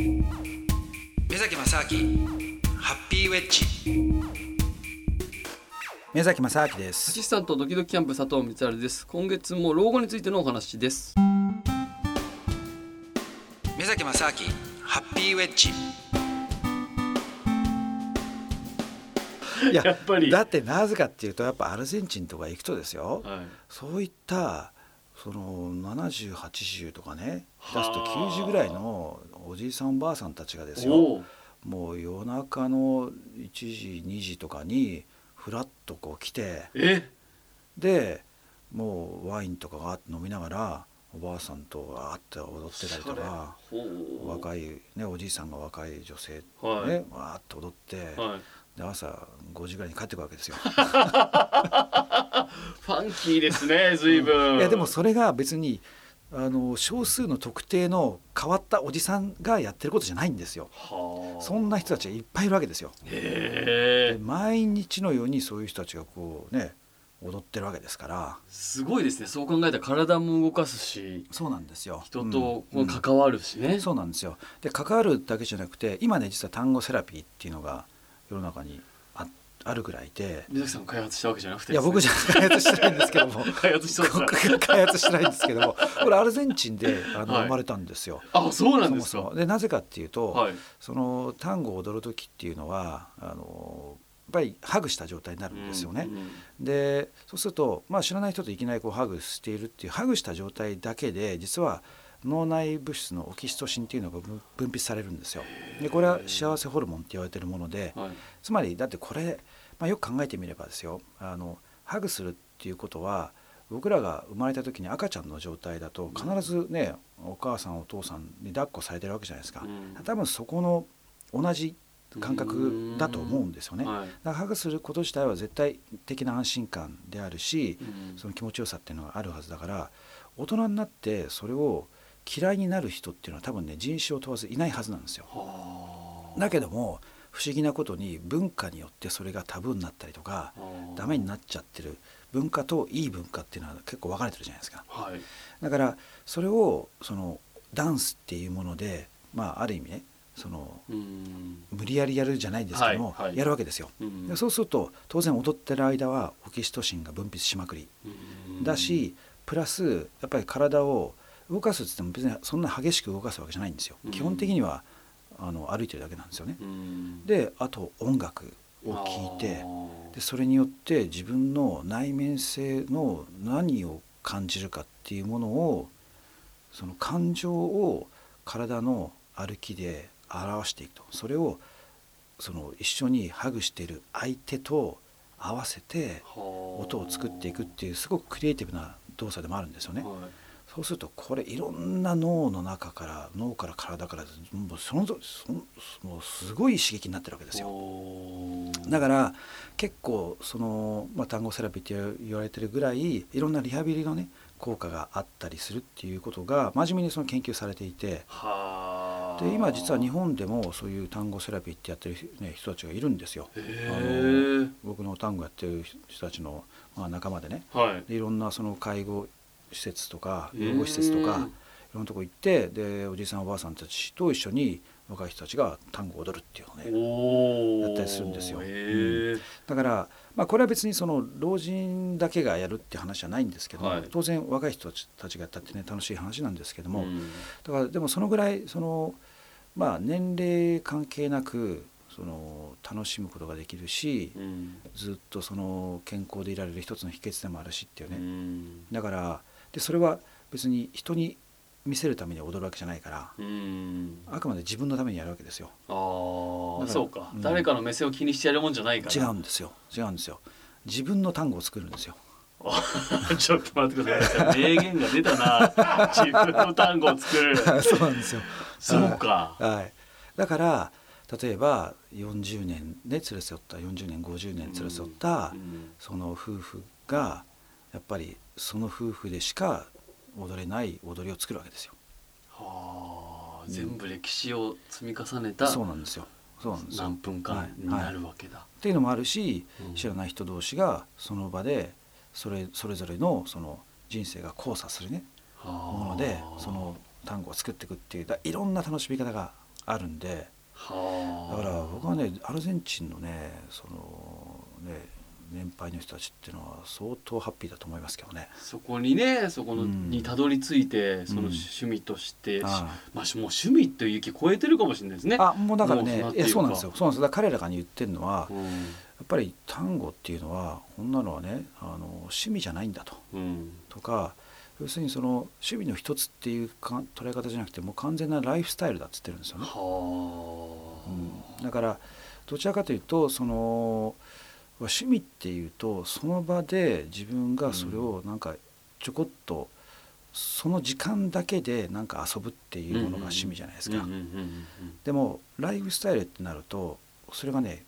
目崎正明ハッピーウェッジ。目崎正明でアすシスタントドキドキキャンプ佐藤光晴です。今月も老後についてのお話です。目崎正明ハッピーウェッジ。いややっぱり。だってなぜかっていうとやっぱアルゼンチンとか行くとですよ。はい。そういったその7080とかね出すとはあ90ぐらいのおじいさんおばあさんたちがですよもう夜中の1時2時とかにふらっとこう来てえ？でもうワインとかが飲みながらおばあさんとわーって踊ってたりとか若い、ね、おじいさんが若い女性ね、はい。わーって踊って、はいで朝5時ぐらいに帰ってくるわけですよ。ファンキーですね随分、いやでもそれが別にあの少数の特定の変わったおじさんがやってることじゃないんですよ。はあそんな人たちがいっぱいいるわけですよ。で毎日のようにそういう人たちがこうね踊ってるわけですからすごいですねそう考えたら体も動かすしそうなんですよ。人と関わるしね、そうなんですよ。で関わるだけじゃなくて今ね実は単語セラピーっていうのが世の中にああるぐらいで。水崎さん開発したわけじゃなくていや僕じゃ 開発してないんですけども。開発してないんですけども。これアルゼンチンであのはい。生まれたんですよ。あそうなんですか。でなぜかっていうと、はい。その単語を踊る時っていうのはあのやっぱりハグした状態になるんですよね。うんうん。でそうすると、まあ、知らない人といきなりこうハグしているっていうハグした状態だけで実は脳内物質のオキシトシンっていうのが分分泌されるんですよ。でこれは幸せホルモンって言われてるものではい。つまりだってこれ、まあ、よく考えてみればですよあのハグするっていうことは僕らが生まれた時に赤ちゃんの状態だと必ずねお母さんお父さんに抱っこされてるわけじゃないですか。うん。多分そこの同じ感覚だと思うんですよね。はい。だからハグすること自体は絶対的な安心感であるし、うん。その気持ちよさっていうのがあるはずだから大人になってそれを嫌いになる人っていうのは多分ね人種を問わずいないはずなんですよ。はあ。だけども不思議なことに文化によってそれがタブーになったりとかダメになっちゃってる文化といい文化っていうのは結構分かれてるじゃないですか。はい。だからそれをそのダンスっていうものでまあある意味ねそのうん。無理やりやるじゃないですけども、はいはい。やるわけですよ。うん。でそうすると当然踊ってる間はオキシトシンが分泌しまくり。うん。だしプラスやっぱり体を動かすっつっても別にそんな激しく動かすわけじゃないんですよ。うん基本的にはあの歩いてるだけなんですよね。うんであと音楽を聴いてでそれによって自分の内面性の何を感じるかっていうものをその感情を体の歩きで表していくとそれをその一緒にハグしている相手と合わせてはあ音を作っていくっていうすごくクリエイティブな動作でもあるんですよね。はいそうするとこれいろんな脳の中から脳から体からもうそのもうすごい刺激になってるわけですよ。だから結構その、まあ、単語セラピーって言われてるぐらいいろんなリハビリのね効果があったりするっていうことが真面目にその研究されていて。はあで今実は日本でもそういう単語セラピーってやってる、ね、人たちがいるんですよ。へあえの僕の単語やってる人たちの、まあ、仲間でね。はい。でいろんなその介護施設とか養護施設とかいろんなとこ行ってでおじいさんおばあさんたちと一緒に若い人たちが単語を踊るっていうのをねやったりするんですよ。へえだから、まあ、これは別にその老人だけがやるって話じゃないんですけども、はい。当然若い人たちがやったってね楽しい話なんですけども、うん。だからでもそのぐらいその、まあ、年齢関係なくその楽しむことができるしうん。ずっとその健康でいられる一つの秘訣でもあるしっていううね、ん。だからでそれは別に人に見せるために踊るわけじゃないからうん。あくまで自分のためにやるわけですよ。ああそうか、うん。誰かの目線を気にしてやるもんじゃないから。違うんですよ。違うんですよ。自分の単語を作るんですよ。ちょっと待ってください。名言が出たな。自分の単語を作る。そうなんですよ。そうか。はい、だから例えば40年で連れ添った40年50年連れ添ったうん。その夫婦がやっぱりその夫婦でしか踊れない踊りを作るわけですよ。はあ全部歴史を積み重ねたそうなんですよ。そうなんですよ。何分間になるわけだ、っていうのもあるしうん。知らない人同士がその場でそれそれぞれのその人生が交差するね。ものでその単語を作っていくっていうだいろんな楽しみ方があるんで。はあ。だから僕はねアルゼンチンのねそのね年配の人たちっていうのは相当ハッピーだと思いますけどね。そこにねそこの、うん。にたどり着いてそのうん趣味として、しあまあもう趣味という域超えてるかもしれないですね。あもうだからねいそうなんですよ。そうなんですだから彼らが言ってるのはうん。やっぱり単語っていうのはこんなのはねあの趣味じゃないんだと。うん。とか要するにその趣味の一つっていうか捉え方じゃなくてもう完全なライフスタイルだっつってるんですよね。はうん、だからどちらかというとその趣味っていうとその場で自分がそれをなんかちょこっとその時間だけでなんか遊ぶっていうものが趣味じゃないですか。でもライフスタイルってなるとそれがね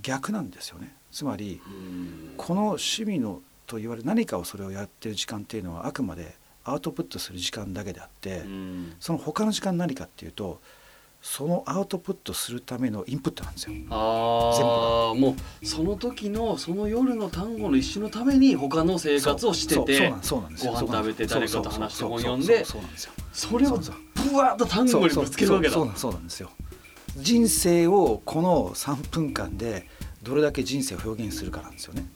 逆なんですよね。つまりうんこの趣味のと言われる何かをそれをやってる時間っていうのはあくまでアウトプットする時間だけであって、うんその他の時間何かっていうとそのアウトプットするためのインプットなんですよ。ああもうその時のその夜の単語の一瞬のために他の生活をしててそうそうなんですよ。ご飯食べて誰かと話して本読んでそうそうそうなんですよそれをそうそうブワーッと単語にぶつけるわけだ。そうなんですよ。人生をこの3分間でどれだけ人生を表現するかなんですよね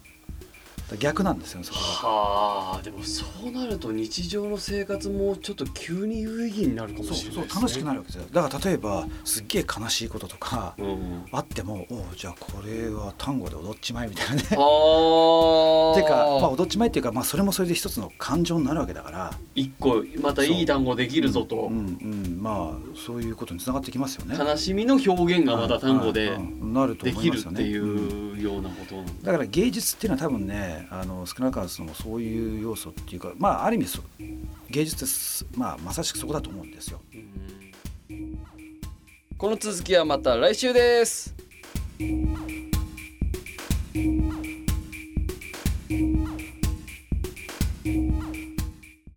逆なんですよねそこが。はあでもそうなると日常の生活もちょっと急に有意義になるかもしれないですね。そう楽しくなるわけですよ。だから例えばすっげえ悲しいこととかうん。あってもおうじゃあこれは単語で踊っちまえみたいなね。あー。ていうか、まあ、踊っちまえっていうか、まあ、それもそれで一つの感情になるわけだから。一個またいい単語できるぞと、うんうん、まあそういうことにつながってきますよね。悲しみの表現がまた単語ででき。るっていうん。うようなことだから芸術っていうのは多分ねあの少なからずともそういう要素っていうかまあある意味芸術ってす、まあ、まさしくそこだと思うんですよ。この続きはまた来週です「